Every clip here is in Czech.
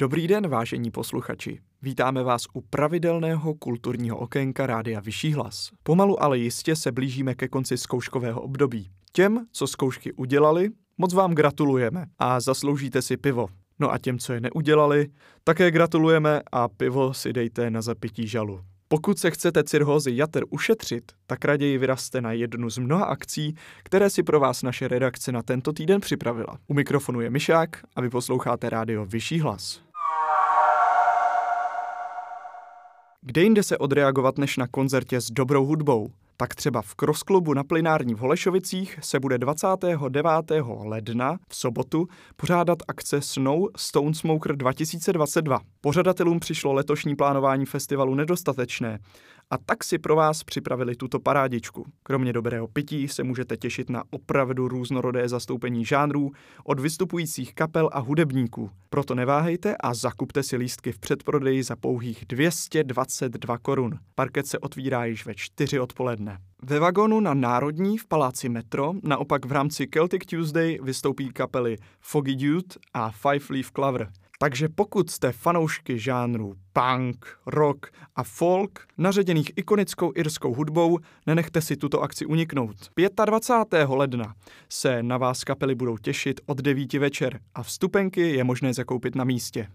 Dobrý den, vážení posluchači. Vítáme vás u pravidelného kulturního okénka Rádia Vyšší hlas. Pomalu ale jistě se blížíme ke konci zkouškového období. Těm, co zkoušky udělali, moc vám gratulujeme a zasloužíte si pivo. No a těm, co je neudělali, také gratulujeme a pivo si dejte na zapití žalu. Pokud se chcete cirhózy jater ušetřit, tak raději vyraste na jednu z mnoha akcí, které si pro vás naše redakce na tento týden připravila. U mikrofonu je Myšák a vy posloucháte rádio Vyšší hlas. Kde jinde se odreagovat než na koncertě s dobrou hudbou? Tak třeba v Cross Clubu na Plinární v Holešovicích se bude 29. ledna v sobotu pořádat akce Snow Stone Smoker 2022. Pořadatelům přišlo letošní plánování festivalu nedostatečné a tak si pro vás připravili tuto parádičku. Kromě dobrého pití se můžete těšit na opravdu různorodé zastoupení žánrů od vystupujících kapel a hudebníků. Proto neváhejte a zakupte si lístky v předprodeji za pouhých 222 korun. Parket se otvírá již ve 4 odpoledne. Ve vagonu na Národní v paláci Metro naopak v rámci Celtic Tuesday vystoupí kapely Foggy Dude a Five Leaf Clover. Takže pokud jste fanoušky žánru punk, rock a folk, naředěných ikonickou irskou hudbou, nenechte si tuto akci uniknout. 25. ledna se na vás kapely budou těšit od 9 večer a vstupenky je možné zakoupit na místě.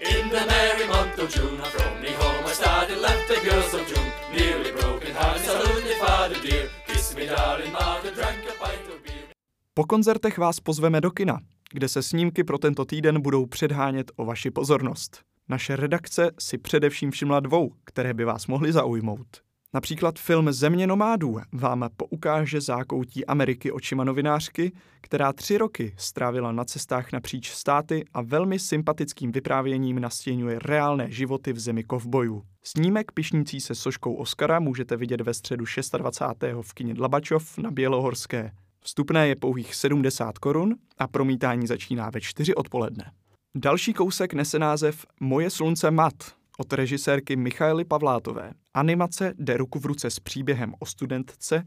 In the merry month of June, from me home I started, left the girls of June, nearly broken hearted, saluted father dear, kiss me darling mother, drank a pint of beer. Po koncertech vás pozveme do kina kde se snímky pro tento týden budou předhánět o vaši pozornost. Naše redakce si především všimla dvou, které by vás mohly zaujmout. Například film Země nomádů vám poukáže zákoutí Ameriky očima novinářky, která tři roky strávila na cestách napříč státy a velmi sympatickým vyprávěním nastěňuje reálné životy v zemi kovbojů. Snímek pišnící se soškou Oscara můžete vidět ve středu 26. v kině Dlabačov na Bělohorské. Vstupné je pouhých 70 korun a promítání začíná ve 4 odpoledne. Další kousek nese název Moje slunce mat od režisérky Michaely Pavlátové. Animace jde ruku v ruce s příběhem o studentce,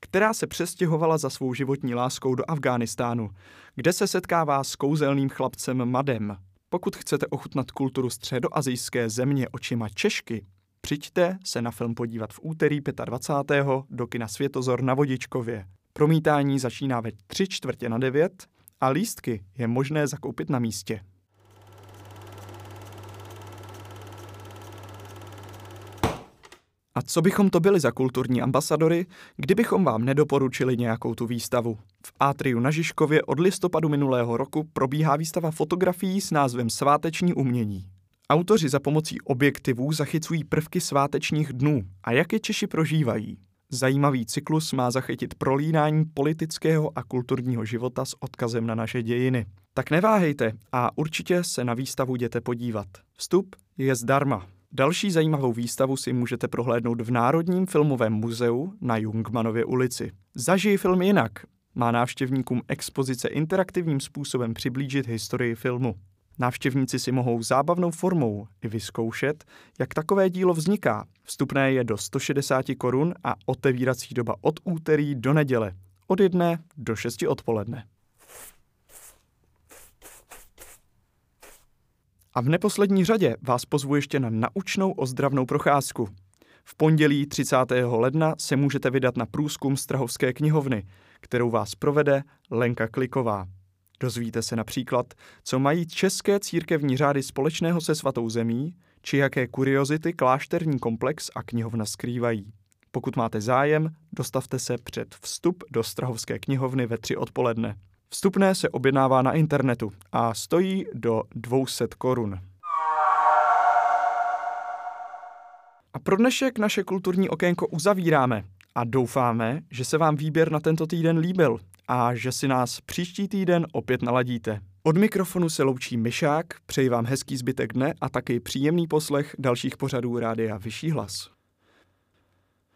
která se přestěhovala za svou životní láskou do Afghánistánu, kde se setkává s kouzelným chlapcem Madem. Pokud chcete ochutnat kulturu středoazijské země očima Češky, přijďte se na film podívat v úterý 25. do kina Světozor na Vodičkově. Promítání začíná ve tři čtvrtě na devět a lístky je možné zakoupit na místě. A co bychom to byli za kulturní ambasadory, kdybychom vám nedoporučili nějakou tu výstavu? V Atriu na Žižkově od listopadu minulého roku probíhá výstava fotografií s názvem Sváteční umění. Autoři za pomocí objektivů zachycují prvky svátečních dnů a jak je Češi prožívají. Zajímavý cyklus má zachytit prolínání politického a kulturního života s odkazem na naše dějiny. Tak neváhejte a určitě se na výstavu jděte podívat. Vstup je zdarma. Další zajímavou výstavu si můžete prohlédnout v Národním filmovém muzeu na Jungmanově ulici. Zažij film jinak. Má návštěvníkům expozice interaktivním způsobem přiblížit historii filmu. Návštěvníci si mohou zábavnou formou i vyzkoušet, jak takové dílo vzniká. Vstupné je do 160 korun a otevírací doba od úterý do neděle od jedné do 6 odpoledne. A v neposlední řadě vás pozvu ještě na naučnou ozdravnou procházku. V pondělí 30. ledna se můžete vydat na průzkum Strahovské knihovny, kterou vás provede Lenka Kliková. Dozvíte se například, co mají české církevní řády společného se svatou zemí, či jaké kuriozity klášterní komplex a knihovna skrývají. Pokud máte zájem, dostavte se před vstup do Strahovské knihovny ve tři odpoledne. Vstupné se objednává na internetu a stojí do 200 korun. A pro dnešek naše kulturní okénko uzavíráme a doufáme, že se vám výběr na tento týden líbil a že si nás příští týden opět naladíte. Od mikrofonu se loučí Myšák, přeji vám hezký zbytek dne a taky příjemný poslech dalších pořadů Rádia Vyšší hlas.